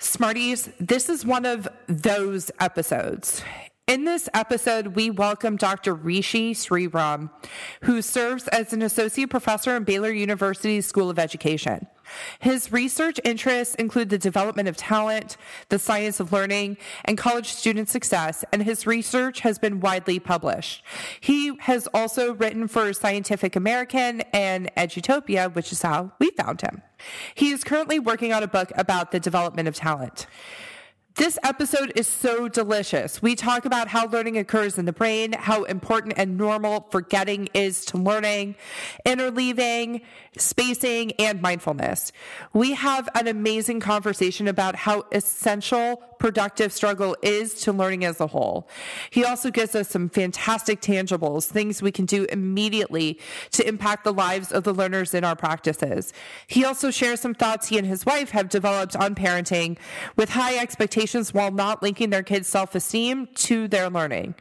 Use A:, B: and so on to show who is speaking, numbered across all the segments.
A: Smarties, this is one of those episodes. In this episode, we welcome Dr. Rishi Sriram, who serves as an associate professor in Baylor University's School of Education. His research interests include the development of talent, the science of learning, and college student success, and his research has been widely published. He has also written for Scientific American and Edutopia, which is how we found him. He is currently working on a book about the development of talent. This episode is so delicious. We talk about how learning occurs in the brain, how important and normal forgetting is to learning, interleaving, spacing, and mindfulness. We have an amazing conversation about how essential productive struggle is to learning as a whole. He also gives us some fantastic tangibles, things we can do immediately to impact the lives of the learners in our practices. He also shares some thoughts he and his wife have developed on parenting with high expectations while not linking their kids' self esteem to their learning.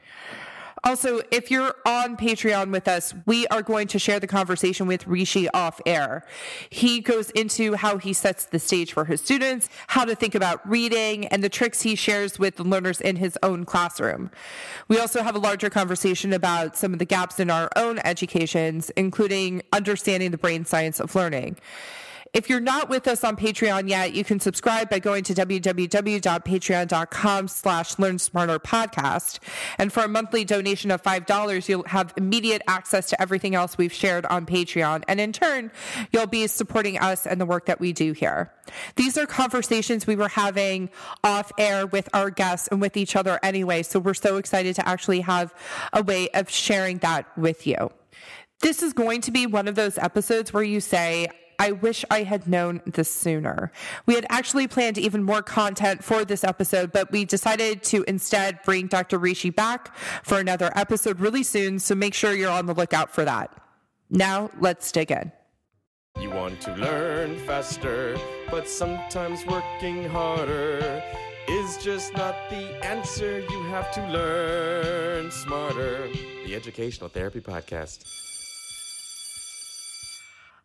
A: Also, if you're on Patreon with us, we are going to share the conversation with Rishi off air. He goes into how he sets the stage for his students, how to think about reading, and the tricks he shares with the learners in his own classroom. We also have a larger conversation about some of the gaps in our own educations, including understanding the brain science of learning. If you're not with us on Patreon yet, you can subscribe by going to www.patreon.com slash learn smarter podcast. And for a monthly donation of $5, you'll have immediate access to everything else we've shared on Patreon. And in turn, you'll be supporting us and the work that we do here. These are conversations we were having off air with our guests and with each other anyway. So we're so excited to actually have a way of sharing that with you. This is going to be one of those episodes where you say, I wish I had known this sooner. We had actually planned even more content for this episode, but we decided to instead bring Dr. Rishi back for another episode really soon, so make sure you're on the lookout for that. Now, let's dig in.
B: You want to learn faster, but sometimes working harder is just not the answer. You have to learn smarter. The Educational Therapy Podcast.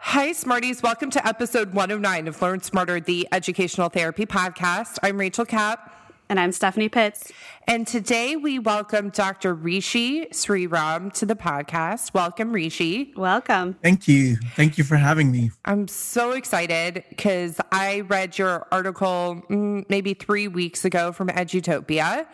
A: Hi, Smarties. Welcome to episode 109 of Learn Smarter, the Educational Therapy Podcast. I'm Rachel Kapp.
C: And I'm Stephanie Pitts.
A: And today we welcome Dr. Rishi Sriram to the podcast. Welcome, Rishi.
C: Welcome.
D: Thank you. Thank you for having me.
A: I'm so excited because I read your article mm, maybe three weeks ago from Edutopia.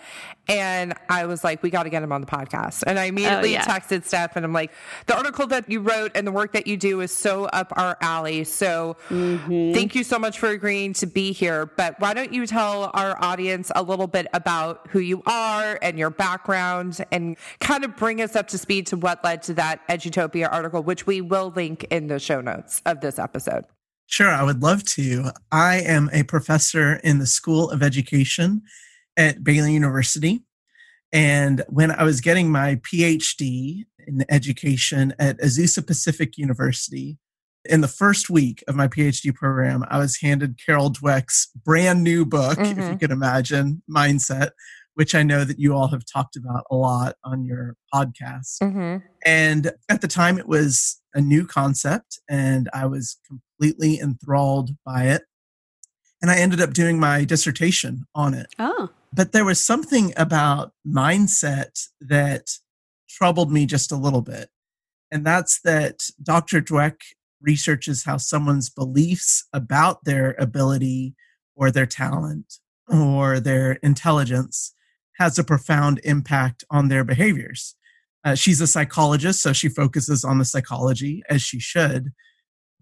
A: And I was like, we got to get him on the podcast. And I immediately oh, yeah. texted Steph and I'm like, the article that you wrote and the work that you do is so up our alley. So mm-hmm. thank you so much for agreeing to be here. But why don't you tell our audience a little bit about who you are and your background and kind of bring us up to speed to what led to that Edutopia article, which we will link in the show notes of this episode.
D: Sure, I would love to. I am a professor in the School of Education at Baylor University. And when I was getting my PhD in education at Azusa Pacific University, in the first week of my PhD program, I was handed Carol Dweck's brand new book, mm-hmm. if you mm-hmm. can imagine, Mindset, which I know that you all have talked about a lot on your podcast. Mm-hmm. And at the time, it was a new concept, and I was completely enthralled by it. And I ended up doing my dissertation on it.
C: Oh.
D: But there was something about mindset that troubled me just a little bit. And that's that Dr. Dweck researches how someone's beliefs about their ability or their talent or their intelligence has a profound impact on their behaviors. Uh, she's a psychologist, so she focuses on the psychology as she should.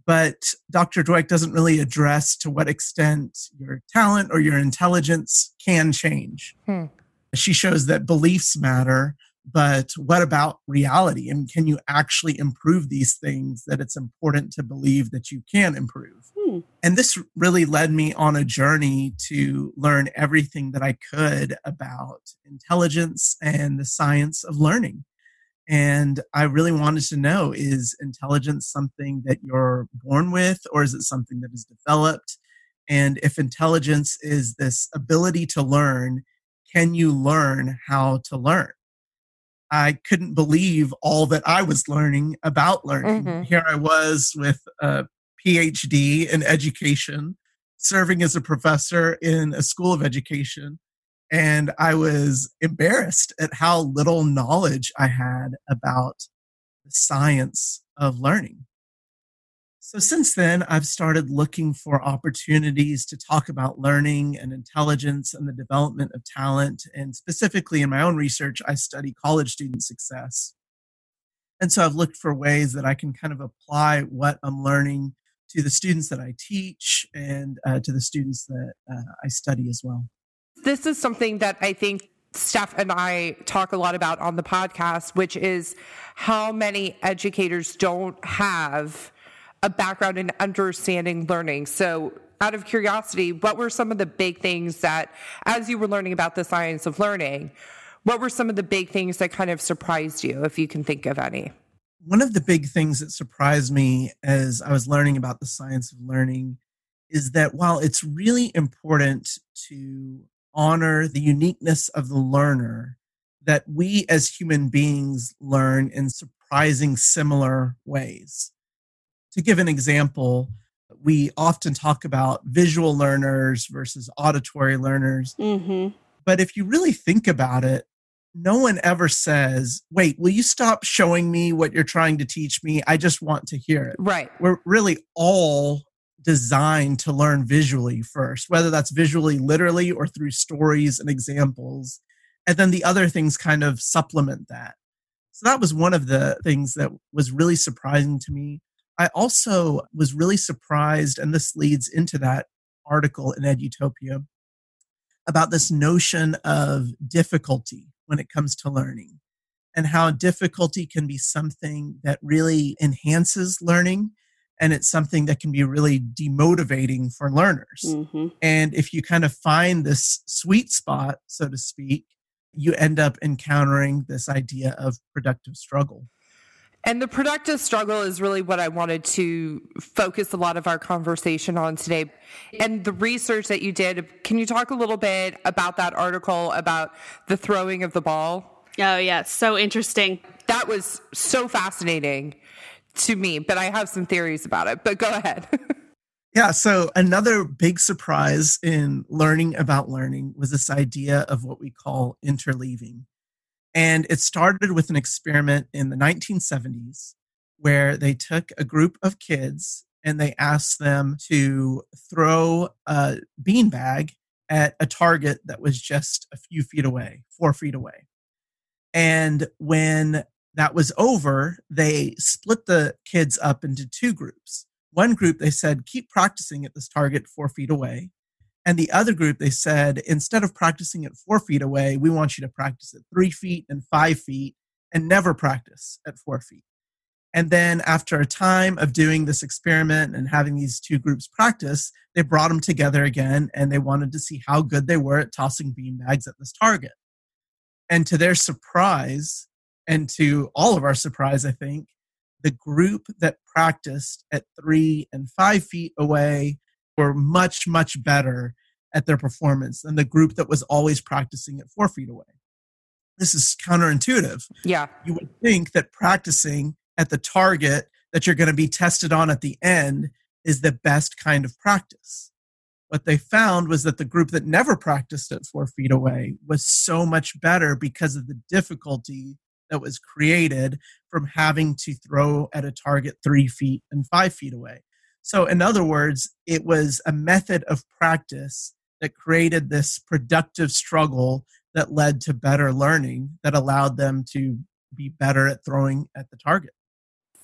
D: But Dr. Dweck doesn't really address to what extent your talent or your intelligence can change. Hmm. She shows that beliefs matter, but what about reality? And can you actually improve these things that it's important to believe that you can improve? Hmm. And this really led me on a journey to learn everything that I could about intelligence and the science of learning. And I really wanted to know is intelligence something that you're born with, or is it something that is developed? And if intelligence is this ability to learn, can you learn how to learn? I couldn't believe all that I was learning about learning. Mm-hmm. Here I was with a PhD in education, serving as a professor in a school of education. And I was embarrassed at how little knowledge I had about the science of learning. So, since then, I've started looking for opportunities to talk about learning and intelligence and the development of talent. And specifically in my own research, I study college student success. And so I've looked for ways that I can kind of apply what I'm learning to the students that I teach and uh, to the students that uh, I study as well.
A: This is something that I think Steph and I talk a lot about on the podcast, which is how many educators don't have a background in understanding learning. So, out of curiosity, what were some of the big things that, as you were learning about the science of learning, what were some of the big things that kind of surprised you, if you can think of any?
D: One of the big things that surprised me as I was learning about the science of learning is that while it's really important to honor the uniqueness of the learner, that we as human beings learn in surprising similar ways to give an example, we often talk about visual learners versus auditory learners. Mm-hmm. But if you really think about it, no one ever says, Wait, will you stop showing me what you're trying to teach me? I just want to hear it.
A: Right.
D: We're really all designed to learn visually first, whether that's visually, literally, or through stories and examples. And then the other things kind of supplement that. So that was one of the things that was really surprising to me. I also was really surprised, and this leads into that article in Edutopia about this notion of difficulty when it comes to learning and how difficulty can be something that really enhances learning and it's something that can be really demotivating for learners. Mm-hmm. And if you kind of find this sweet spot, so to speak, you end up encountering this idea of productive struggle.
A: And the productive struggle is really what I wanted to focus a lot of our conversation on today. And the research that you did, can you talk a little bit about that article about the throwing of the ball?
C: Oh, yeah. So interesting.
A: That was so fascinating to me, but I have some theories about it. But go ahead.
D: yeah. So, another big surprise in learning about learning was this idea of what we call interleaving. And it started with an experiment in the 1970s where they took a group of kids and they asked them to throw a beanbag at a target that was just a few feet away, four feet away. And when that was over, they split the kids up into two groups. One group, they said, keep practicing at this target four feet away. And the other group, they said, instead of practicing at four feet away, we want you to practice at three feet and five feet and never practice at four feet. And then after a time of doing this experiment and having these two groups practice, they brought them together again and they wanted to see how good they were at tossing beanbags at this target. And to their surprise, and to all of our surprise, I think, the group that practiced at three and five feet away were much, much better at their performance than the group that was always practicing at four feet away. This is counterintuitive.
A: Yeah.
D: You would think that practicing at the target that you're going to be tested on at the end is the best kind of practice. What they found was that the group that never practiced at four feet away was so much better because of the difficulty that was created from having to throw at a target three feet and five feet away. So, in other words, it was a method of practice that created this productive struggle that led to better learning that allowed them to be better at throwing at the target.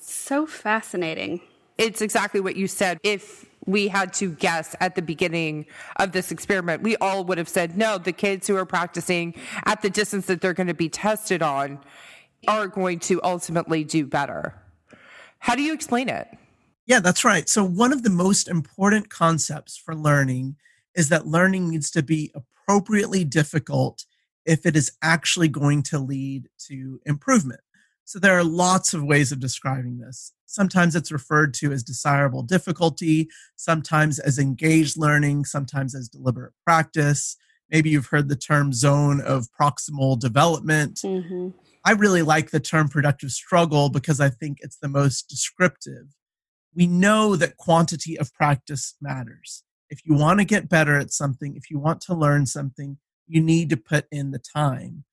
C: So fascinating.
A: It's exactly what you said. If we had to guess at the beginning of this experiment, we all would have said, no, the kids who are practicing at the distance that they're going to be tested on are going to ultimately do better. How do you explain it?
D: Yeah, that's right. So, one of the most important concepts for learning is that learning needs to be appropriately difficult if it is actually going to lead to improvement. So, there are lots of ways of describing this. Sometimes it's referred to as desirable difficulty, sometimes as engaged learning, sometimes as deliberate practice. Maybe you've heard the term zone of proximal development. Mm-hmm. I really like the term productive struggle because I think it's the most descriptive we know that quantity of practice matters. If you want to get better at something, if you want to learn something, you need to put in the time.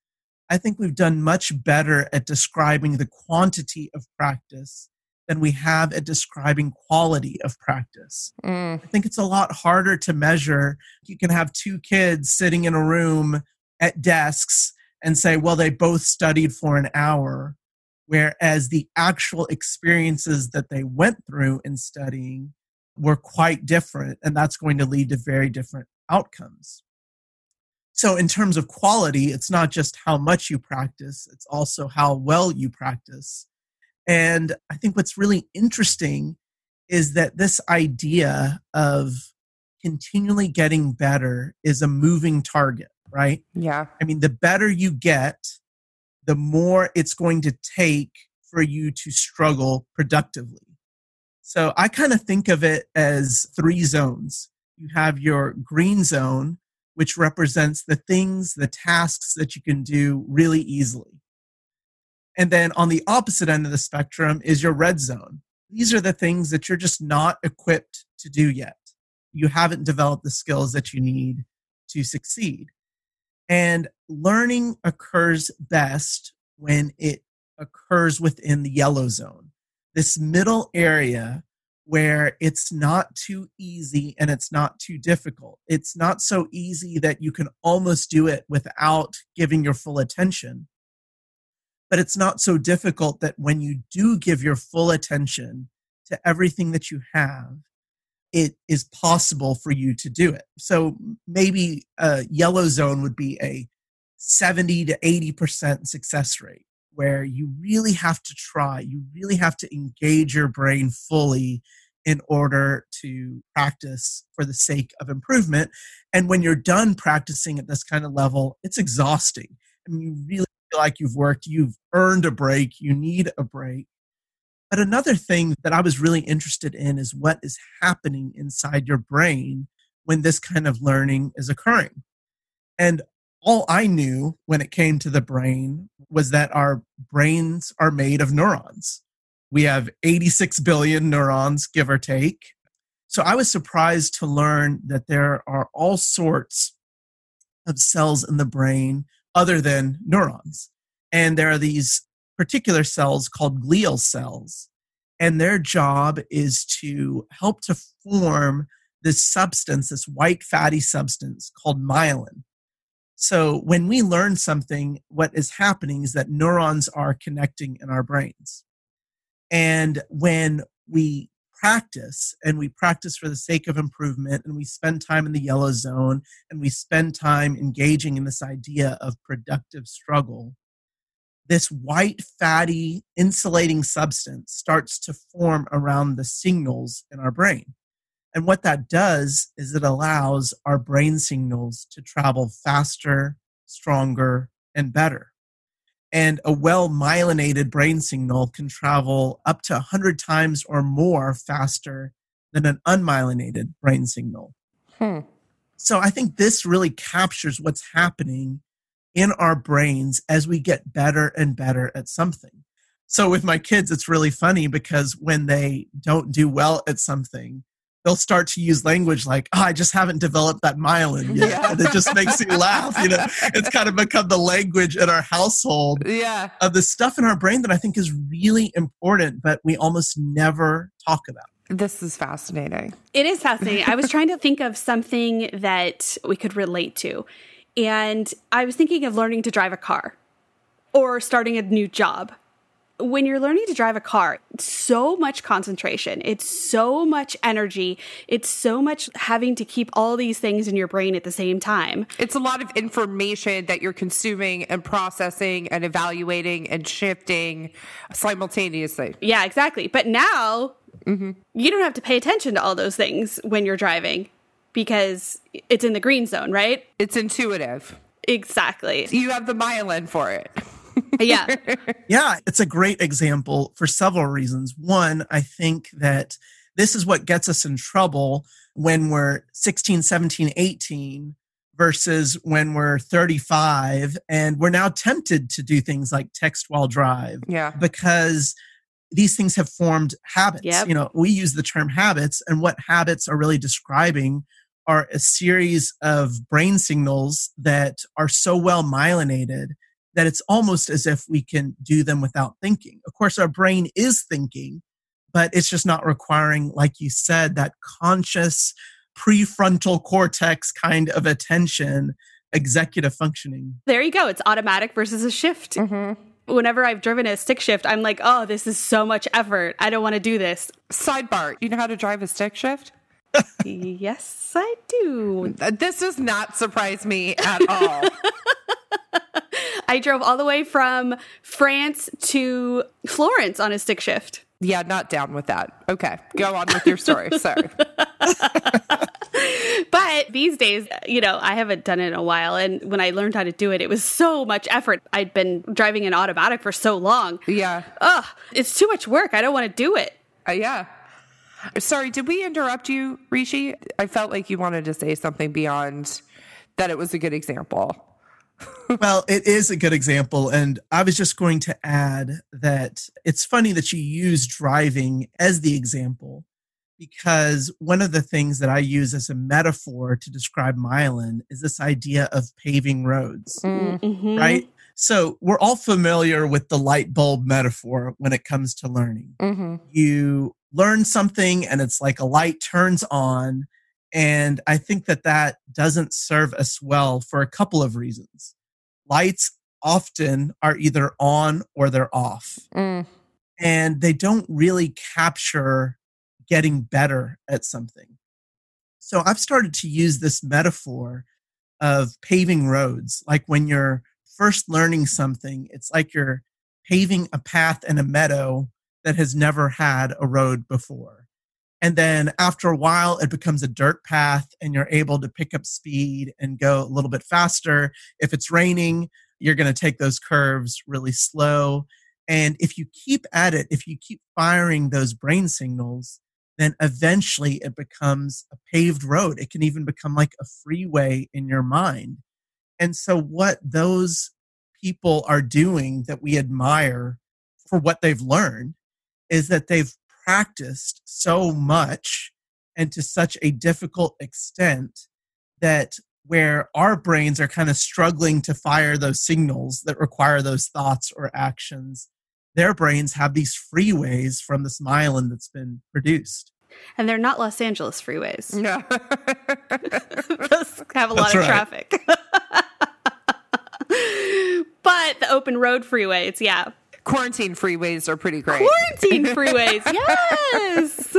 D: I think we've done much better at describing the quantity of practice than we have at describing quality of practice. Mm. I think it's a lot harder to measure. You can have two kids sitting in a room at desks and say, well, they both studied for an hour, whereas the actual experiences that they went through in studying were quite different, and that's going to lead to very different outcomes. So, in terms of quality, it's not just how much you practice, it's also how well you practice. And I think what's really interesting is that this idea of continually getting better is a moving target, right?
A: Yeah.
D: I mean, the better you get, the more it's going to take for you to struggle productively. So I kind of think of it as three zones. You have your green zone, which represents the things, the tasks that you can do really easily. And then on the opposite end of the spectrum is your red zone. These are the things that you're just not equipped to do yet. You haven't developed the skills that you need to succeed. And learning occurs best when it occurs within the yellow zone. This middle area where it's not too easy and it's not too difficult. It's not so easy that you can almost do it without giving your full attention. But it's not so difficult that when you do give your full attention to everything that you have, it is possible for you to do it. So maybe a yellow zone would be a 70 to 80% success rate where you really have to try, you really have to engage your brain fully in order to practice for the sake of improvement. And when you're done practicing at this kind of level, it's exhausting. I mean, you really feel like you've worked, you've earned a break, you need a break. But another thing that I was really interested in is what is happening inside your brain when this kind of learning is occurring. And all I knew when it came to the brain was that our brains are made of neurons. We have 86 billion neurons, give or take. So I was surprised to learn that there are all sorts of cells in the brain other than neurons. And there are these particular cells called glial cells. And their job is to help to form this substance, this white fatty substance called myelin. So when we learn something, what is happening is that neurons are connecting in our brains. And when we practice and we practice for the sake of improvement and we spend time in the yellow zone and we spend time engaging in this idea of productive struggle, this white, fatty, insulating substance starts to form around the signals in our brain. And what that does is it allows our brain signals to travel faster, stronger, and better and a well myelinated brain signal can travel up to 100 times or more faster than an unmyelinated brain signal. Hmm. So I think this really captures what's happening in our brains as we get better and better at something. So with my kids, it's really funny because when they don't do well at something, they'll start to use language like, oh, I just haven't developed that myelin yet. Yeah. And it just makes me laugh. You know, it's kind of become the language in our household
A: yeah.
D: of the stuff in our brain that I think is really important, but we almost never talk about.
A: This is fascinating.
C: It is fascinating. I was trying to think of something that we could relate to. And I was thinking of learning to drive a car or starting a new job when you're learning to drive a car, so much concentration, it's so much energy, it's so much having to keep all these things in your brain at the same time.
A: It's a lot of information that you're consuming and processing and evaluating and shifting simultaneously.
C: Yeah, exactly. But now mm-hmm. you don't have to pay attention to all those things when you're driving because it's in the green zone, right?
A: It's intuitive.
C: Exactly.
A: You have the myelin for it.
C: yeah.
D: Yeah, it's a great example for several reasons. One, I think that this is what gets us in trouble when we're 16, 17, 18 versus when we're 35 and we're now tempted to do things like text while drive.
A: Yeah.
D: Because these things have formed habits.
C: Yep.
D: You know, we use the term habits and what habits are really describing are a series of brain signals that are so well myelinated that it's almost as if we can do them without thinking. Of course, our brain is thinking, but it's just not requiring, like you said, that conscious prefrontal cortex kind of attention, executive functioning.
C: There you go. It's automatic versus a shift. Mm-hmm whenever I've driven a stick shift, I'm like, oh, this is so much effort. I don't want to do this.
A: Sidebar, you know how to drive a stick shift?
C: yes, I do.
A: This does not surprise me at all.
C: I drove all the way from France to Florence on a stick shift.
A: Yeah, not down with that. Okay, go on with your story. Sorry.
C: but these days, you know, I haven't done it in a while. And when I learned how to do it, it was so much effort. I'd been driving an automatic for so long.
A: Yeah.
C: Ugh, it's too much work. I don't want to do it.
A: Uh, yeah. Sorry, did we interrupt you, Rishi? I felt like you wanted to say something beyond that it was a good example.
D: Well, it is a good example. And I was just going to add that it's funny that you use driving as the example because one of the things that I use as a metaphor to describe myelin is this idea of paving roads, mm-hmm. right? So we're all familiar with the light bulb metaphor when it comes to learning. Mm-hmm. You learn something and it's like a light turns on. And I think that that doesn't serve us well for a couple of reasons. Lights often are either on or they're off. Mm. And they don't really capture getting better at something. So I've started to use this metaphor of paving roads. Like when you're first learning something, it's like you're paving a path in a meadow that has never had a road before. And then after a while, it becomes a dirt path and you're able to pick up speed and go a little bit faster. If it's raining, you're going to take those curves really slow. And if you keep at it, if you keep firing those brain signals, then eventually it becomes a paved road. It can even become like a freeway in your mind. And so, what those people are doing that we admire for what they've learned is that they've practiced so much and to such a difficult extent that where our brains are kind of struggling to fire those signals that require those thoughts or actions their brains have these freeways from this myelin that's been produced.
C: And they're not Los Angeles freeways.
A: No.
C: Those have a lot of right. traffic. but the open road freeways, yeah.
A: Quarantine freeways are pretty great.
C: Quarantine freeways, yes.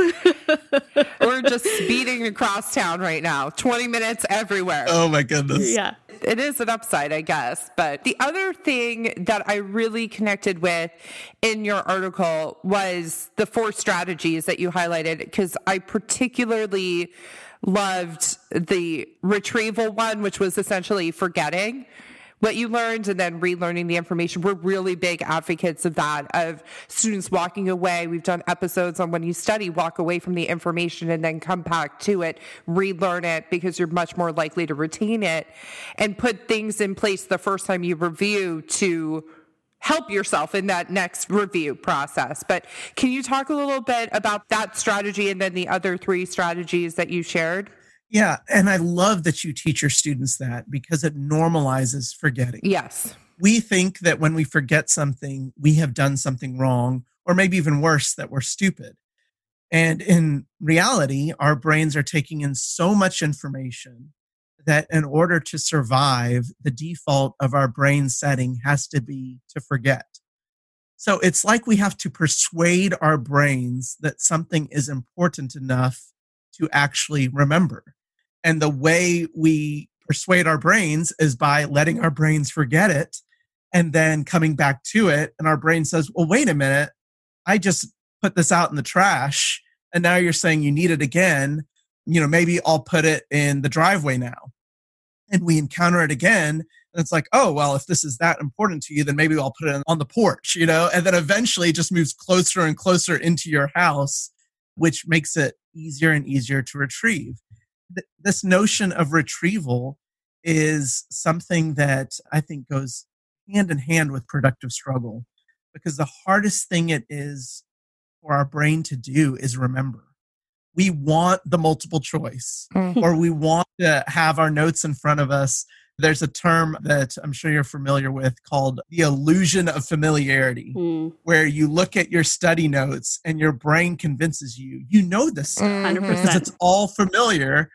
A: We're just speeding across town right now. 20 minutes everywhere.
D: Oh my goodness.
C: Yeah.
A: It is an upside, I guess. But the other thing that I really connected with in your article was the four strategies that you highlighted, because I particularly loved the retrieval one, which was essentially forgetting what you learned and then relearning the information. We're really big advocates of that, of students walking away. We've done episodes on when you study, walk away from the information and then come back to it, relearn it because you're much more likely to retain it and put things in place the first time you review to help yourself in that next review process. But can you talk a little bit about that strategy and then the other three strategies that you shared?
D: Yeah. And I love that you teach your students that because it normalizes forgetting.
A: Yes.
D: We think that when we forget something, we have done something wrong, or maybe even worse, that we're stupid. And in reality, our brains are taking in so much information that in order to survive, the default of our brain setting has to be to forget. So it's like we have to persuade our brains that something is important enough to actually remember. And the way we persuade our brains is by letting our brains forget it and then coming back to it. And our brain says, well, wait a minute. I just put this out in the trash. And now you're saying you need it again. You know, maybe I'll put it in the driveway now. And we encounter it again. And it's like, oh, well, if this is that important to you, then maybe I'll put it on the porch, you know? And then eventually it just moves closer and closer into your house, which makes it easier and easier to retrieve th- this notion of retrieval is something that I think goes hand in hand with productive struggle because the hardest thing it is for our brain to do is remember. we want the multiple choice
A: Mm.
D: or we want to have our notes in front of us. There's a term that I'm sure you're familiar with called the illusion of familiarity,
C: Mm,
D: where you look at your study notes and your brain convinces you, you know this.
C: 100%.
D: because it's all familiar.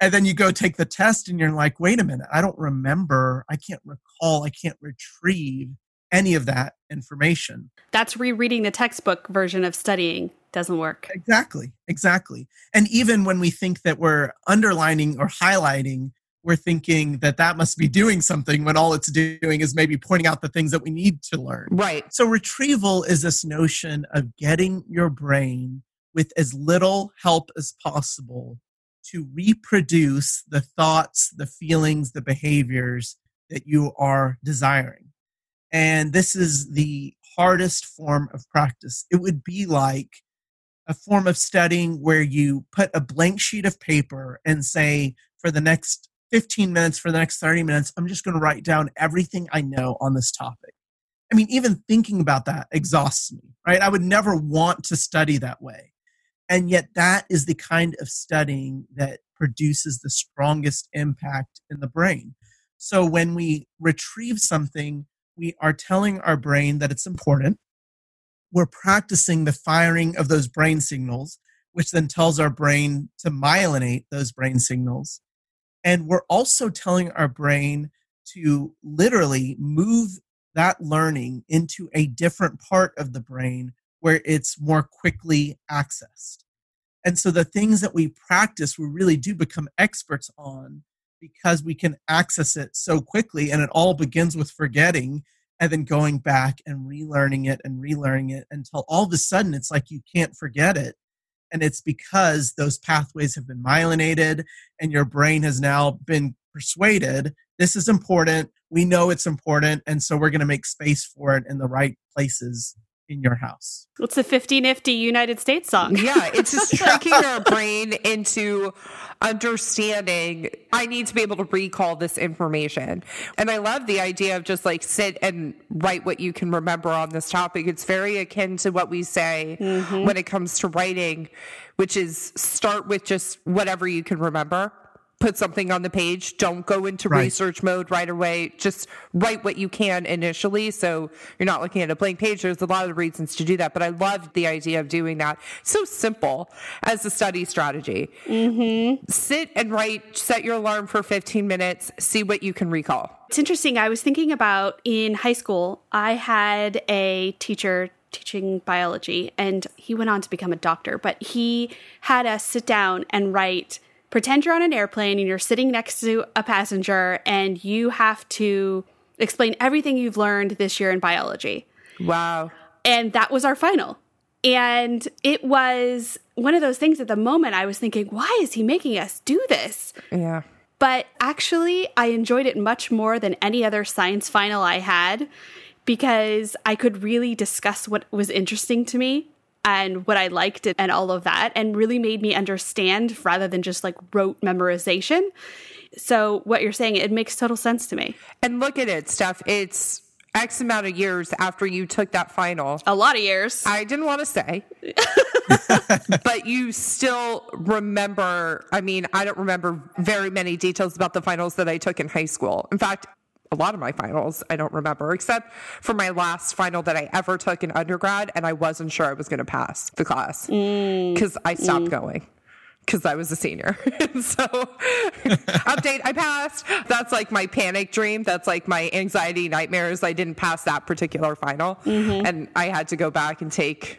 D: And then you go take the test and you're like, wait a minute, I don't remember, I can't recall, I can't retrieve any of that information.
C: That's rereading the textbook version of studying. Doesn't work.
D: Exactly, exactly. And even when we think that we're underlining or highlighting, we're thinking that that must be doing something when all it's doing is maybe pointing out the things that we need to learn.
A: Right.
D: So, retrieval is this notion of getting your brain with as little help as possible to reproduce the thoughts, the feelings, the behaviors that you are desiring. And this is the hardest form of practice. It would be like a form of studying where you put a blank sheet of paper and say, for the next 15 minutes, for the next 30 minutes, I'm just going to write down everything I know on this topic. I mean, even thinking about that exhausts me, right? I would never want to study that way. And yet, that is the kind of studying that produces the strongest impact in the brain. So, when we retrieve something, we are telling our brain that it's important. We're practicing the firing of those brain signals, which then tells our brain to myelinate those brain signals. And we're also telling our brain to literally move that learning into a different part of the brain where it's more quickly accessed. And so the things that we practice, we really do become experts on because we can access it so quickly. And it all begins with forgetting and then going back and relearning it and relearning it until all of a sudden it's like you can't forget it. And it's because those pathways have been myelinated and your brain has now been persuaded this is important. We know it's important. And so we're going to make space for it in the right places in your house.
C: What's the 50 Nifty United States song?
A: Yeah, it's just tricking our brain into understanding I need to be able to recall this information. And I love the idea of just like sit and write what you can remember on this topic. It's very akin to what we say mm-hmm. when it comes to writing, which is start with just whatever you can remember. Put something on the page. Don't go into
D: Right.
A: research mode right away. Just write what you can initially. So you're not looking at a blank page. There's a lot of reasons to do that, but I love the idea of doing that. So simple as a study strategy. Mm-hmm. Sit and write, set your alarm for 15 minutes, see what you can recall.
C: It's interesting. I was thinking about in high school, I had a teacher teaching biology, and he went on to become a doctor, but he had us sit down and write. Pretend you're on an airplane and you're sitting next to a passenger, and you have to explain everything you've learned this year in biology.
A: Wow.
C: And that was our final. And it was one of those things at the moment I was thinking, why is he making us do this?
A: Yeah.
C: But actually, I enjoyed it much more than any other science final I had because I could really discuss what was interesting to me and what I liked and all of that, and really made me understand rather than just like rote memorization. So, what you're saying, it makes total sense to me.
A: And look at it, Steph. It's X amount of years after you took that final.
C: A lot of years.
A: I didn't want to say, but you still remember. I mean, I don't remember very many details about the finals that I took in high school. In fact, a lot of my finals I don't remember, except for my last final that I ever took in undergrad, and I wasn't sure I was going to pass the class mm. because I stopped mm. going. Because I was a senior. so, update, I passed. That's like my panic dream. That's like my anxiety nightmares. I didn't pass that particular final. Mm-hmm. And I had to go back and take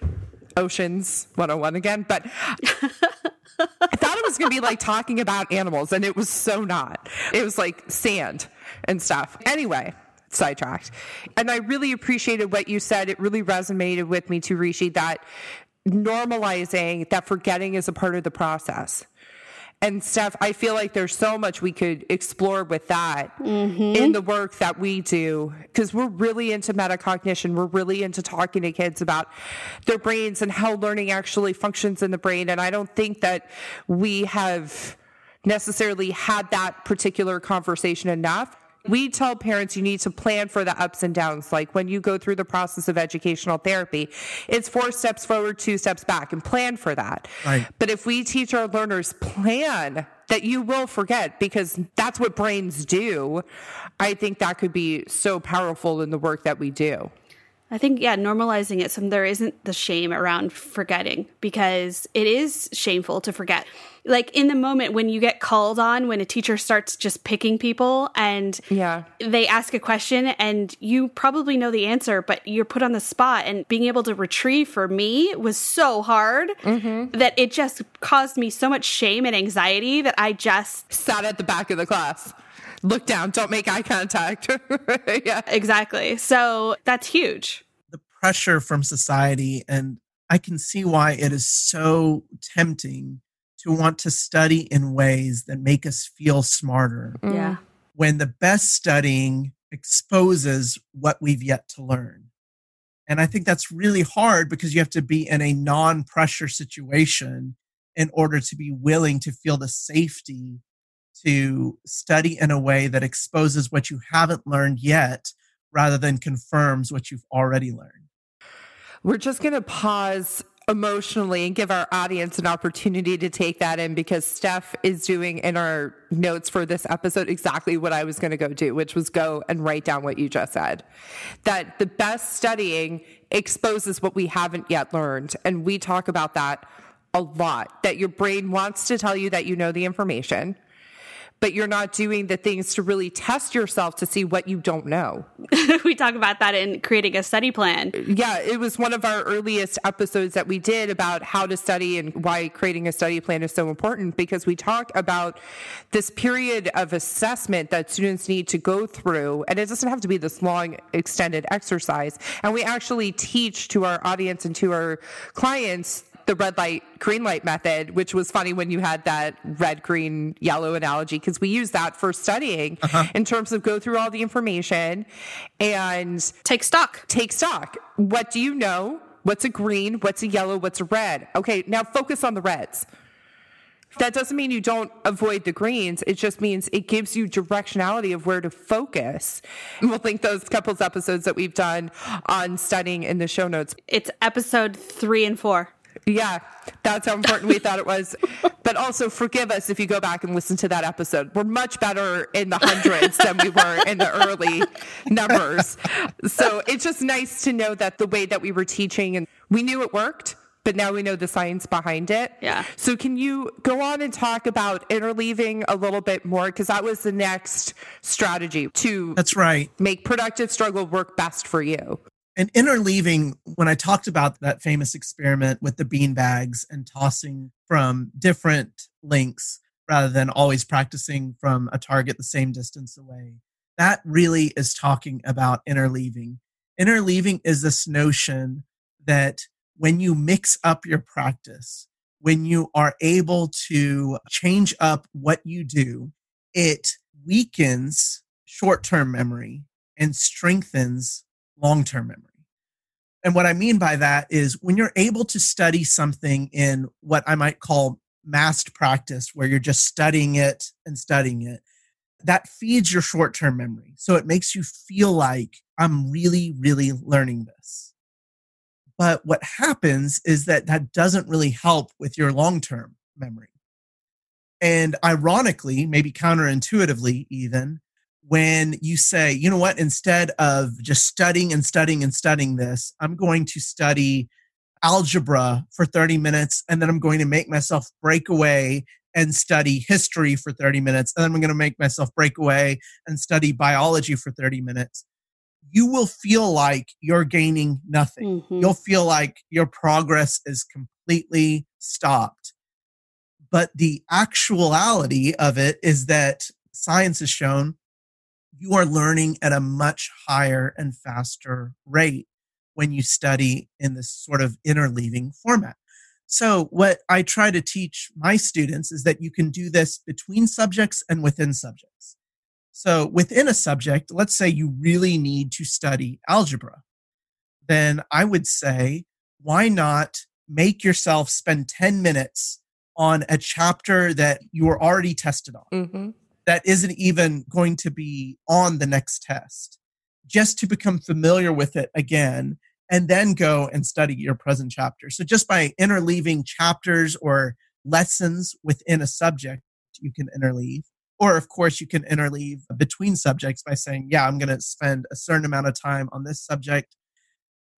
A: Oceans 101 again. But I thought it was going to be like talking about animals, and it was so not. It was like sand and stuff. Anyway, sidetracked. And I really appreciated what you said. It really resonated with me too, Rishi, that normalizing that forgetting is a part of the process. And Steph, I feel like there's so much we could explore with that mm-hmm. in the work that we do because we're really into metacognition. We're really into talking to kids about their brains and how learning actually functions in the brain. And I don't think that we have necessarily had that particular conversation enough. we tell parents you need to plan for the ups and downs. Like when you go through the process of educational therapy, it's four steps forward, two steps back, and plan for that.
D: Right.
A: But if we teach our learners plan that you will forget because that's what brains do, I think that could be so powerful in the work that we do.
C: I think, yeah, normalizing it so there isn't the shame around forgetting because it is shameful to forget. Like in the moment when you get called on, when a teacher starts just picking people and
A: Yeah.
C: they ask a question and you probably know the answer, but you're put on the spot and being able to retrieve for me was so hard mm-hmm. that it just caused me so much shame and anxiety that I just
A: Sat at the back of the class. Look down, don't make eye contact. yeah.
C: exactly. So that's huge.
D: the pressure from society and i can see why it is so tempting to want to study in ways that make us feel smarter
C: Yeah. Mm.
D: when the best studying exposes what we've yet to learn and i think that's really hard because you have to be in a non-pressure situation in order to be willing to feel the safety to study in a way that exposes what you haven't learned yet rather than confirms what you've already learned
A: We're just going to pause emotionally and give our audience an opportunity to take that in because Steph is doing in our notes for this episode exactly what I was going to go do, which was go and write down what you just said. That the best studying exposes what we haven't yet learned. And we talk about that a lot, that your brain wants to tell you that you know the information. But you're not doing the things to really test yourself to see what you don't know.
C: we talk about that in creating a study plan.
A: Yeah, it was one of our earliest episodes that we did about how to study and why creating a study plan is so important because we talk about this period of assessment that students need to go through. And it doesn't have to be this long, extended exercise. And we actually teach to our audience and to our clients the red light, green light method, which was funny when you had that red, green, yellow analogy, because we use that for studying uh-huh. in terms of go through all the information and
C: Take stock.
A: take stock. What do you know? What's a green? What's a yellow? What's a red? Okay, now focus on the reds. That doesn't mean you don't avoid the greens. It just means it gives you directionality of where to focus. And we'll link those couples episodes that we've done on studying in the show notes.
C: It's episode three and four.
A: Yeah, that's how important we thought it was. But also forgive us if you go back and listen to that episode. We're much better in the hundreds than we were in the early numbers. So it's just nice to know that the way that we were teaching and we knew it worked, but now we know the science behind it.
C: Yeah.
A: So can you go on and talk about interleaving a little bit more? Because that was the next strategy to
D: That's right.
A: make productive struggle work best for you.
D: And interleaving, when I talked about that famous experiment with the bean bags and tossing from different links rather than always practicing from a target the same distance away, that really is talking about interleaving. Interleaving is this notion that when you mix up your practice, when you are able to change up what you do, it weakens short term memory and strengthens long term memory. And what I mean by that is when you're able to study something in what I might call massed practice, where you're just studying it and studying it, that feeds your short term memory. So it makes you feel like I'm really, really learning this. But what happens is that that doesn't really help with your long term memory. And ironically, maybe counterintuitively, even, when you say, you know what, instead of just studying and studying and studying this, I'm going to study algebra for 30 minutes and then I'm going to make myself break away and study history for 30 minutes and then I'm going to make myself break away and study biology for 30 minutes. You will feel like you're gaining nothing.
C: Mhm.
D: You'll feel like your progress is completely stopped. But the actuality of it is that science has shown you are learning at a much higher and faster rate when you study in this sort of interleaving format. So, what I try to teach my students is that you can do this between subjects and within subjects. So, within a subject, let's say you really need to study algebra, then I would say, why not make yourself spend 10 minutes on a chapter that you are already tested on?
A: Mm-hmm.
D: That isn't even going to be on the next test, just to become familiar with it again and then go and study your present chapter. So just by interleaving chapters or lessons within a subject, you can interleave. Or, of course, you can interleave between subjects by saying, Yeah, I'm going to spend a certain amount of time on this subject.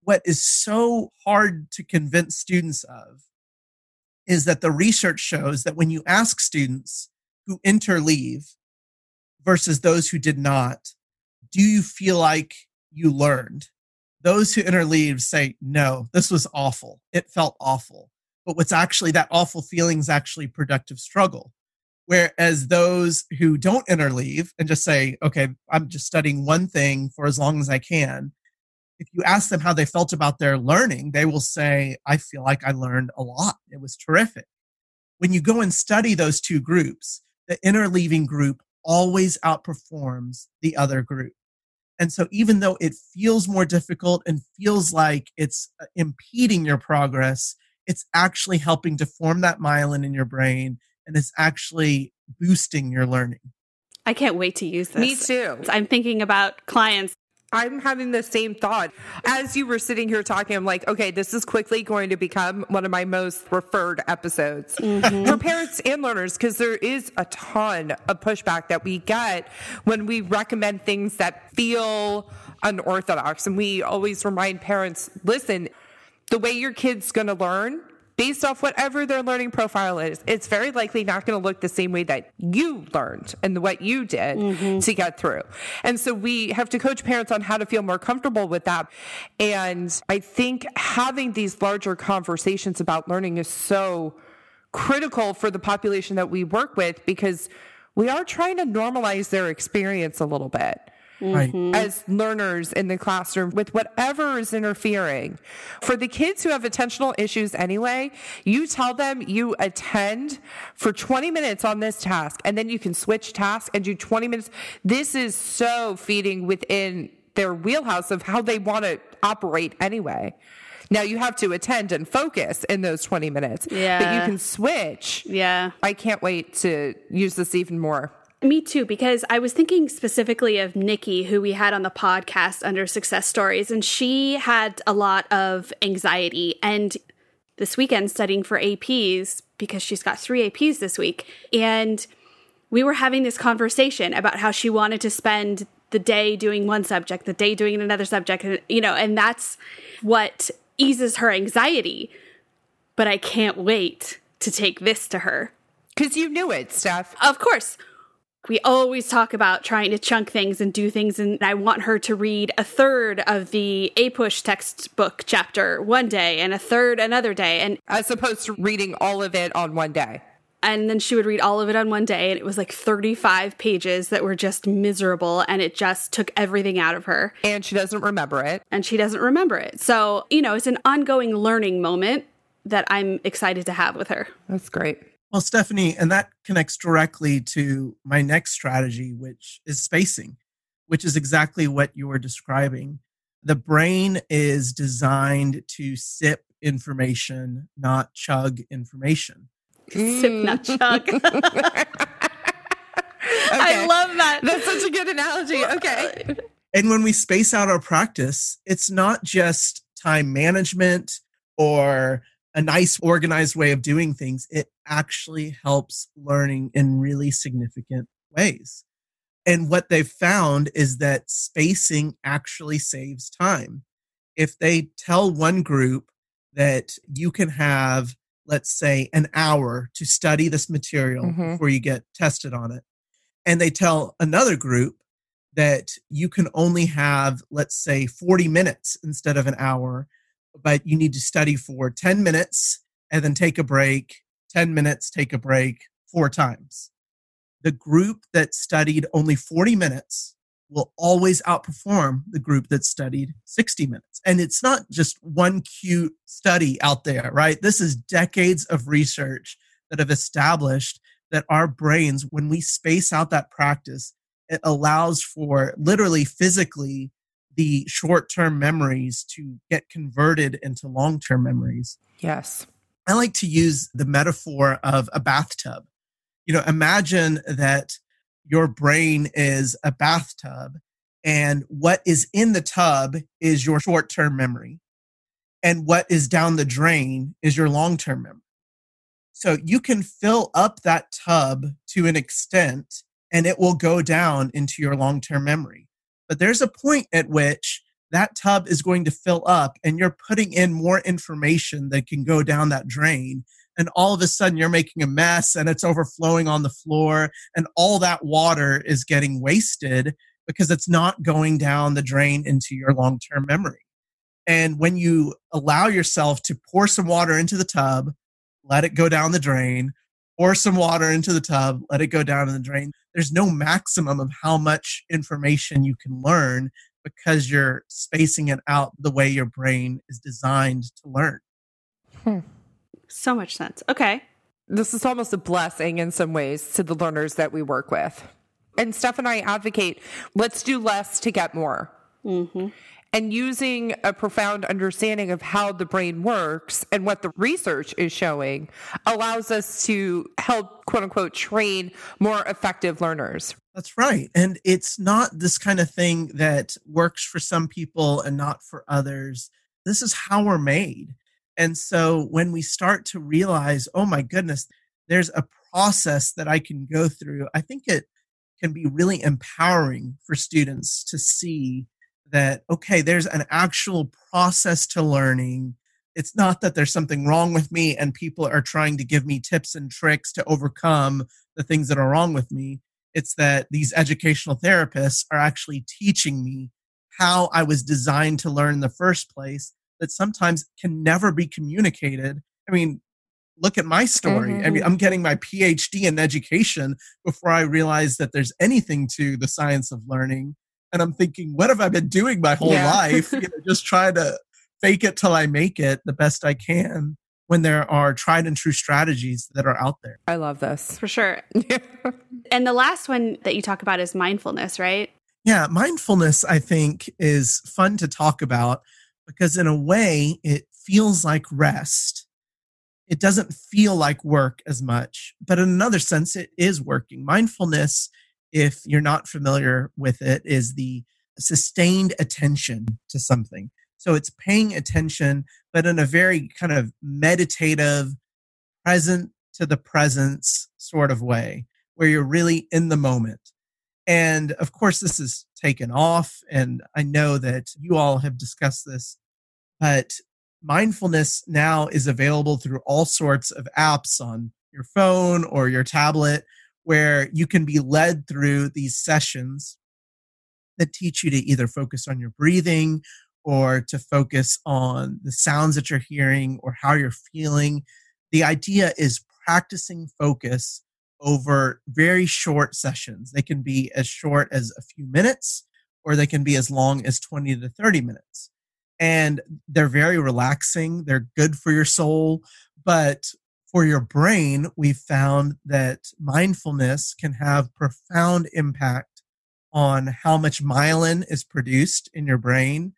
D: What is so hard to convince students of is that the research shows that when you ask students who interleave versus those who did not, do you feel like you learned? Those who interleave say, No, this was awful. It felt awful. But what's actually that awful feeling is actually productive struggle Whereas those who don't interleave and just say, okay, I'm just studying one thing for as long as I can, if you ask them how they felt about their learning, they will say, I feel like I learned a lot. It was terrific. When you go and study those two groups, the interleaving group always outperforms the other group. And so, even though it feels more difficult and feels like it's uh, impeding your progress, it's actually helping to form that myelin in your brain and it's actually boosting your learning.
C: I can't wait to use this.
A: Me too.
C: I'm thinking about clients.
A: I'm having the same thought. As you were sitting here talking, I'm like, okay, this is quickly going to become one of my most referred episodes mm-hmm. for parents and learners because there is a ton of pushback that we get when we recommend things that feel unorthodox. And we always remind parents listen, the way your kid's going to learn based off whatever their learning profile is, it's very likely not going to look the same way that you learned and what you did mm-hmm. to get through. And so we have to coach parents on how to feel more comfortable with that. And I think having these larger conversations about learning is so critical for the population that we work with because we are trying to normalize their experience a little bit mm-hmm. as learners in the classroom with whatever is interfering. For the kids who have attentional issues anyway, you tell them you attend for 20 minutes on this task and then you can switch tasks and do 20 minutes. This is so feeding within their wheelhouse of how they want to operate anyway. Now you have to attend and focus in those 20 minutes. Yeah. But you can switch.
C: Yeah.
A: I can't wait to use this even more.
C: Me too, because I was thinking specifically of Nikki, who we had on the podcast under Success Stories, and she had a lot of anxiety. And this weekend, studying for APs, because she's got three APs this week. And we were having this conversation about how she wanted to spend the day doing one subject, the day doing another subject, you know, and that's what eases her anxiety. But I can't wait to take this to her.
A: Because you knew it, Steph.
C: Of course we always talk about trying to chunk things and do things and i want her to read a third of the APUSH textbook chapter one day and a third another day and
A: as opposed to reading all of it on one day.
C: And then she would read all of it on one day and it was like 35 pages that were just miserable and it just took everything out of her.
A: And she doesn't remember it.
C: And she doesn't remember it. So you know it's an ongoing learning moment that i'm excited to have with her.
A: That's great
D: well, Stephanie, and that connects directly to my next strategy, which is spacing, which is exactly what you were describing. The brain is designed to sip information, not chug information.
C: Sip, not mm. chug. okay. I love that.
A: That's such a good analogy. Okay.
D: And when we space out our practice, it's not just time management or a nice organized way of doing things, it actually helps learning in really significant ways. And what they've found is that spacing actually saves time. If they tell one group that you can have, let's say, an hour to study this material mm-hmm. before you get tested on it, and they tell another group that you can only have, let's say, 40 minutes instead of an hour, but you need to study for 10 minutes and then take a break, 10 minutes, take a break four times. The group that studied only 40 minutes will always outperform the group that studied 60 minutes. And it's not just one cute study out there, right? This is decades of research that have established that our brains, when we space out that practice, it allows for literally physically the short term memories to get converted into long term memories.
A: Yes.
D: I like to use the metaphor of a bathtub. You know, imagine that your brain is a bathtub and what is in the tub is your short term memory and what is down the drain is your long term memory. So you can fill up that tub to an extent and it will go down into your long term memory. But there's a point at which that tub is going to fill up and you're putting in more information that can go down that drain. And all of a sudden you're making a mess and it's overflowing on the floor and all that water is getting wasted because it's not going down the drain into your long term memory. And when you allow yourself to pour some water into the tub, let it go down the drain, pour some water into the tub, let it go down in the drain, there's no maximum of how much information you can learn because you're spacing it out the way your brain is designed to learn.
C: Hmm. So much sense. Okay.
A: This is almost a blessing in some ways to the learners that we work with. And Steph and I advocate let's do less to get more. Mm-hmm and using a profound understanding of how the brain works and what the research is showing allows us to help quote unquote train more effective learners.
D: That's right. And it's not this kind of thing that works for some people and not for others. This is how we're made. And so when we start to realize, oh my goodness, there's a process that I can go through, I think it can be really empowering for students to see that okay there's an actual process to learning it's not that there's something wrong with me and people are trying to give me tips and tricks to overcome the things that are wrong with me it's that these educational therapists are actually teaching me how i was designed to learn in the first place that sometimes can never be communicated i mean look at my story mm-hmm. i mean mm-hmm. i'm getting my phd in education before i realize that there's anything to the science of learning and I'm thinking, what have I been doing my whole yeah. life? You know, just trying to fake it till I make it the best I can when there are tried and true strategies that are out there.
A: I love this.
C: For sure. and the last one that you talk about is mindfulness, right?
D: Yeah, mindfulness, I think, is fun to talk about because, in a way, it feels like rest. It doesn't feel like work as much, but in another sense, it is working. Mindfulness if you're not familiar with it, is the sustained attention to something. So it's paying attention, but in a very kind of meditative, present to the presence sort of way, where you're really in the moment. And of course, this is taken off. And I know that you all have discussed this, but mindfulness now is available through all sorts of apps on your phone or your tablet where you can be led through these sessions that teach you to either focus on your breathing or to focus on the sounds that you're hearing or how you're feeling. The idea is practicing focus over very short sessions. They can be as short as a few minutes or they can be as long as 20 to 30 minutes. And they're very relaxing, they're good for your soul. But for your brain, we found that mindfulness can have profound impact on how much myelin is produced in your brain.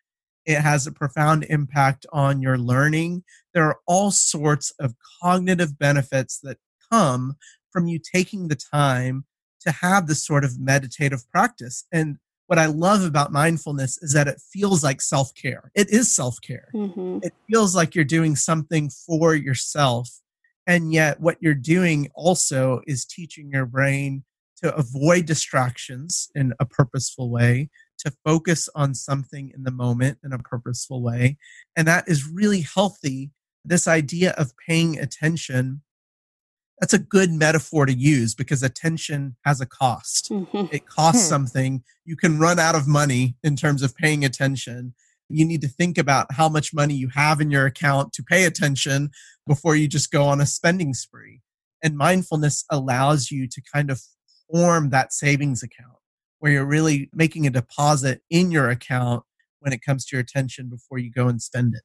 D: It has a profound impact on your learning. There are all sorts of cognitive benefits that come from you taking the time to have this sort of meditative practice. And what I love about mindfulness is that it feels like self care. It is self care. Mm-hmm. It feels like you're doing something for yourself and yet, what you're doing also is teaching your brain to avoid distractions in a purposeful way, to focus on something in the moment in a purposeful way. And that is really healthy. This idea of paying attention, that's a good metaphor to use because attention has a cost. Mm-hmm. It costs hmm. something. You can run out of money in terms of paying attention you need to think about how much money you have in your account to pay attention before you just go on a spending spree. And mindfulness allows you to kind of form that savings account where you're really making a deposit in your account when it comes to your attention before you go and spend it.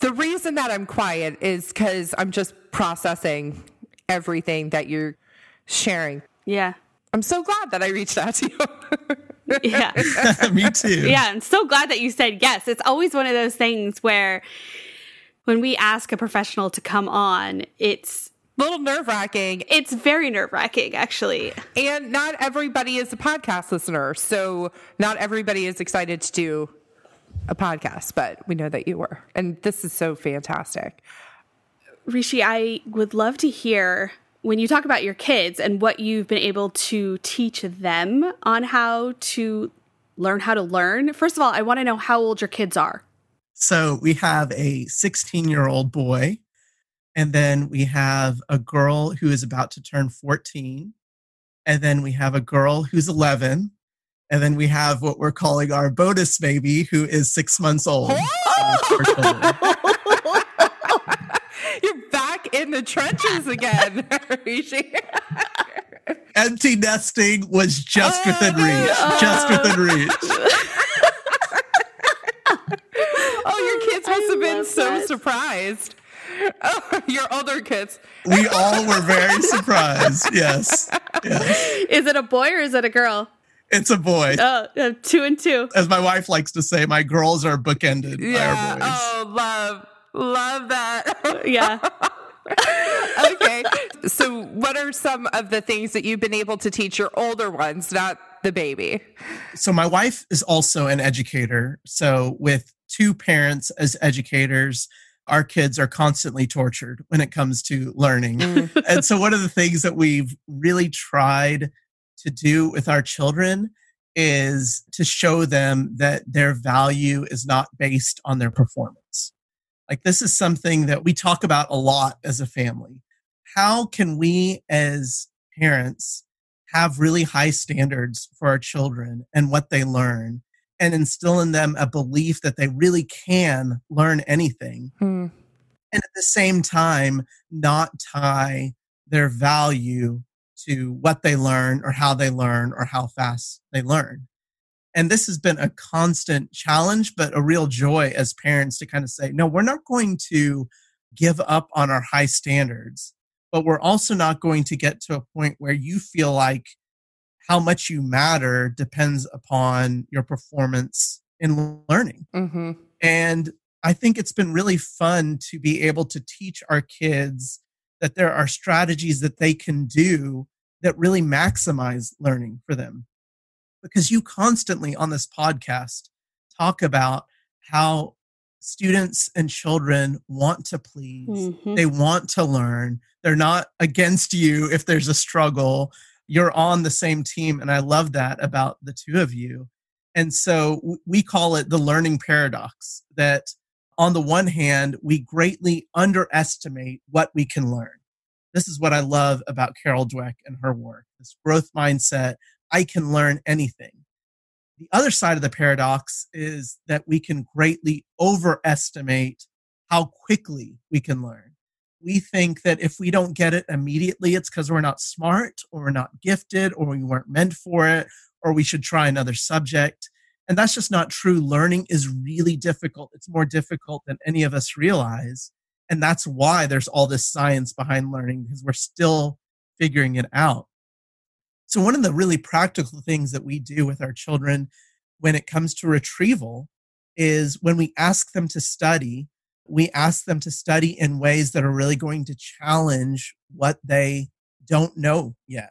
A: The reason that I'm quiet is because I'm just processing everything that you're sharing.
C: Yeah.
A: I'm so glad that I reached out to you.
C: Yeah.
D: Me too.
C: Yeah. I'm so glad that you said yes. It's always one of those things where when we ask a professional to come on, it's
A: little nerve wracking.
C: It's very nerve wracking, actually.
A: And not everybody is a podcast listener. So not everybody is excited to do a podcast, but we know that you were. And this is so fantastic.
C: Rishi, I would love to hear when you talk about your kids and what you've been able to teach them on how to learn how to learn. First of all, I want to know how old your kids are.
D: So we have a 16 year old boy, and then we have a girl who is about to turn 14, and then we have a girl who's 11, and then we have what we're calling our bonus baby who is six months old.
A: You're back in the trenches again, Rishi.
D: Empty nesting was just oh, within reach. Just within reach.
A: oh, your kids must
C: I
A: have been so
C: that.
A: surprised. Oh, your older kids.
D: We all were very surprised. Yes. Yes.
C: Is it a boy or is it a girl?
D: It's a boy.
C: Oh, uh, two and two.
D: As my wife likes to say, my girls are bookended by
A: Yeah.
D: our boys.
A: Oh, love. Love that.
C: Yeah.
A: okay. So, what are some of the things that you've been able to teach your older ones, not the baby?
D: so my wife is also an educator so with two parents as educators our kids are constantly tortured when it comes to learning. Mm. And so one of the things that we've really tried to do with our children is to show them that their value is not based on their performance. Like this is something that we talk about a lot as a family. How can we as parents have really high standards for our children and what they learn and instill in them a belief that they really can learn anything
A: Hmm.
D: and at the same time not tie their value to what they learn or how they learn or how fast they learn and this has been a constant challenge but a real joy as parents to kind of say no we're not going to give up on our high standards but we're also not going to get to a point where you feel like how much you matter depends upon your performance in learning
A: Mm-hmm.
D: and I think it's been really fun to be able to teach our kids that there are strategies that they can do that really maximize learning for them. Because you constantly on this podcast talk about how students and children want to please,
C: Mhm.
D: they want to learn, they're not against you if there's a struggle. You're on the same team. And I love that about the two of you. And so we call it the learning paradox that on the one hand, we greatly underestimate what we can learn. This is what I love about Carol Dweck and her work this growth mindset. I can learn anything. The other side of the paradox is that we can greatly overestimate how quickly we can learn. We think that if we don't get it immediately, it's because we're not smart or we're not gifted or we weren't meant for it or we should try another subject. And that's just not true. Learning is really difficult. It's more difficult than any of us realize. And that's why there's all this science behind learning because we're still figuring it out. So, one of the really practical things that we do with our children when it comes to retrieval is when we ask them to study, we ask them to study in ways that are really going to challenge what they don't know yet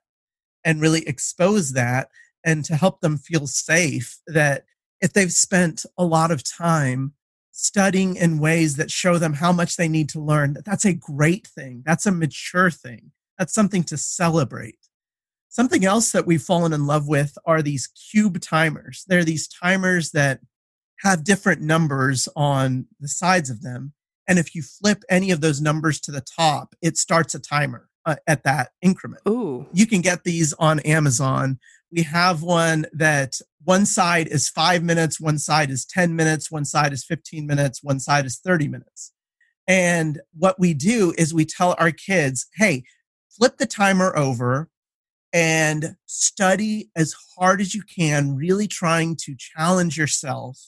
D: and really expose that and to help them feel safe that if they've spent a lot of time studying in ways that show them how much they need to learn that that's a great thing. That's a mature thing. That's something to celebrate. Something else that we've fallen in love with are these cube timers. They're these timers that have different numbers on the sides of them and if you flip any of those numbers to the top it starts a timer uh, at that increment
A: Ooh.
D: you can get these on Amazon. We have one that one side is five minutes, one side is 10 minutes, one side is 15 minutes, one side is 30 minutes. And what we do is we tell our kids, hey, flip the timer over and study as hard as you can, really trying to challenge yourself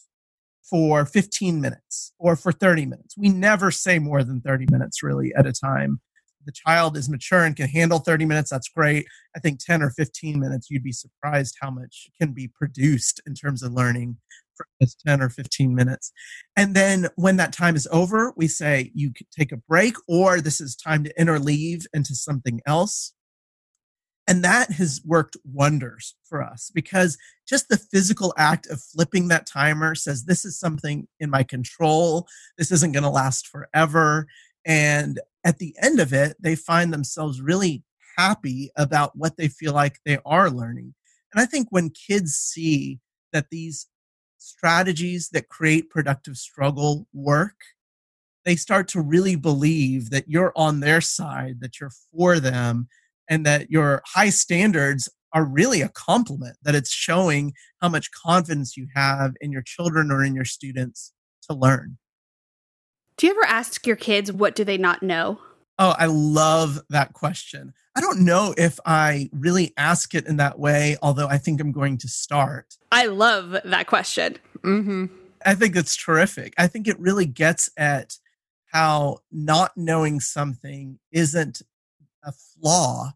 D: for 15 minutes or for 30 minutes. We never say more than 30 minutes really at a time the child is mature and can handle 30 minutes, that's great. I think 10 or 15 minutes, you'd be surprised how much can be produced in terms of learning for just 10 or 15 minutes. And then when that time is over, we say you take a break or this is time to interleave into something else. And that has worked wonders for us because just the physical act of flipping that timer says, This is something in my control. This isn't going to last forever. And at the end of it, they find themselves really happy about what they feel like they are learning. And I think when kids see that these strategies that create productive struggle work, they start to really believe that you're on their side, that you're for them, and that your high standards are really a compliment, that it's showing how much confidence you have in your children or in your students to learn.
C: Do you ever ask your kids what do they not know?
D: Oh, I love that question. I don't know if I really ask it in that way, although I think I'm going to start.
C: I love that question.
A: Mm-hmm.
D: I think it's terrific. I think it really gets at how not knowing something isn't a flaw.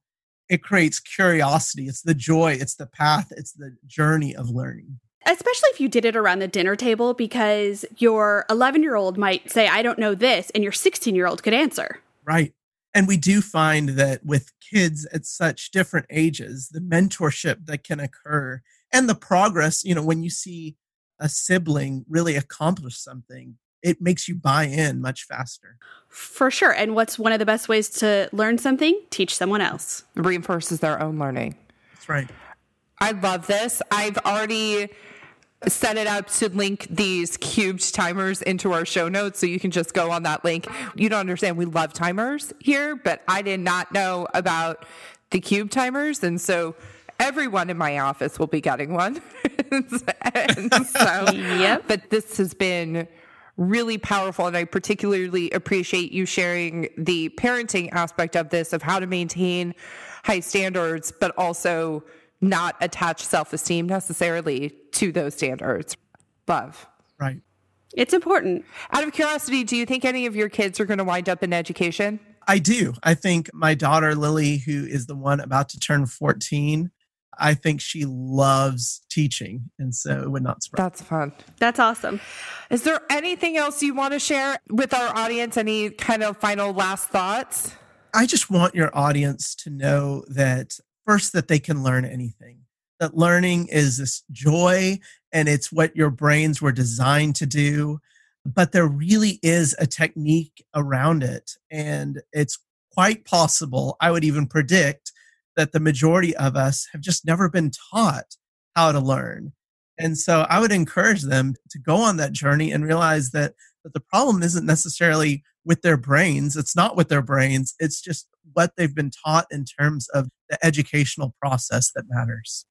D: It creates curiosity. It's the joy, it's the path, it's the journey of learning.
C: Especially if you did it around the dinner table, because your 11 year old might say, I don't know this, and your 16 year old could answer.
D: Right. And we do find that with kids at such different ages, the mentorship that can occur and the progress, you know, when you see a sibling really accomplish something, it makes you buy in much faster.
C: For sure. And what's one of the best ways to learn something? Teach someone else.
A: Reinforces their own learning.
D: That's right.
A: I love this. I've already set it up to link these cubed timers into our show notes so you can just go on that link. You don't understand, we love timers here, but I did not know about the cube timers. And so everyone in my office will be getting one. so,
C: yep.
A: But this has been really powerful. And I particularly appreciate you sharing the parenting aspect of this, of how to maintain high standards, but also not attach self esteem necessarily to those standards. Love.
D: Right.
C: It's important.
A: Out of curiosity, do you think any of your kids are going to wind up in education?
D: I do. I think my daughter Lily, who is the one about to turn 14, I think she loves teaching. And so it would not surprise.
A: That's fun.
C: That's awesome.
A: Is there anything else you want to share with our audience? Any kind of final last thoughts?
D: I just want your audience to know that first, that they can learn anything, that learning is this joy and it's what your brains were designed to do. But there really is a technique around it. And it's quite possible, I would even predict, that the majority of us have just never been taught how to learn. And so I would encourage them to go on that journey and realize that, that the problem isn't necessarily with their brains. It's not with their brains. It's just what they've been taught in terms of the educational process that matters.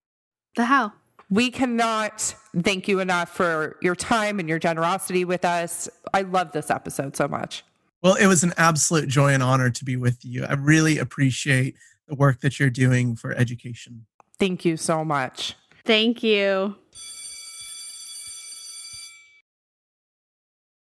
C: The how.
A: We cannot thank you enough for your time and your generosity with us. I love this episode so much.
D: Well, it was an absolute joy and honor to be with you. I really appreciate the work that you're doing for education.
A: Thank you so much.
C: Thank you.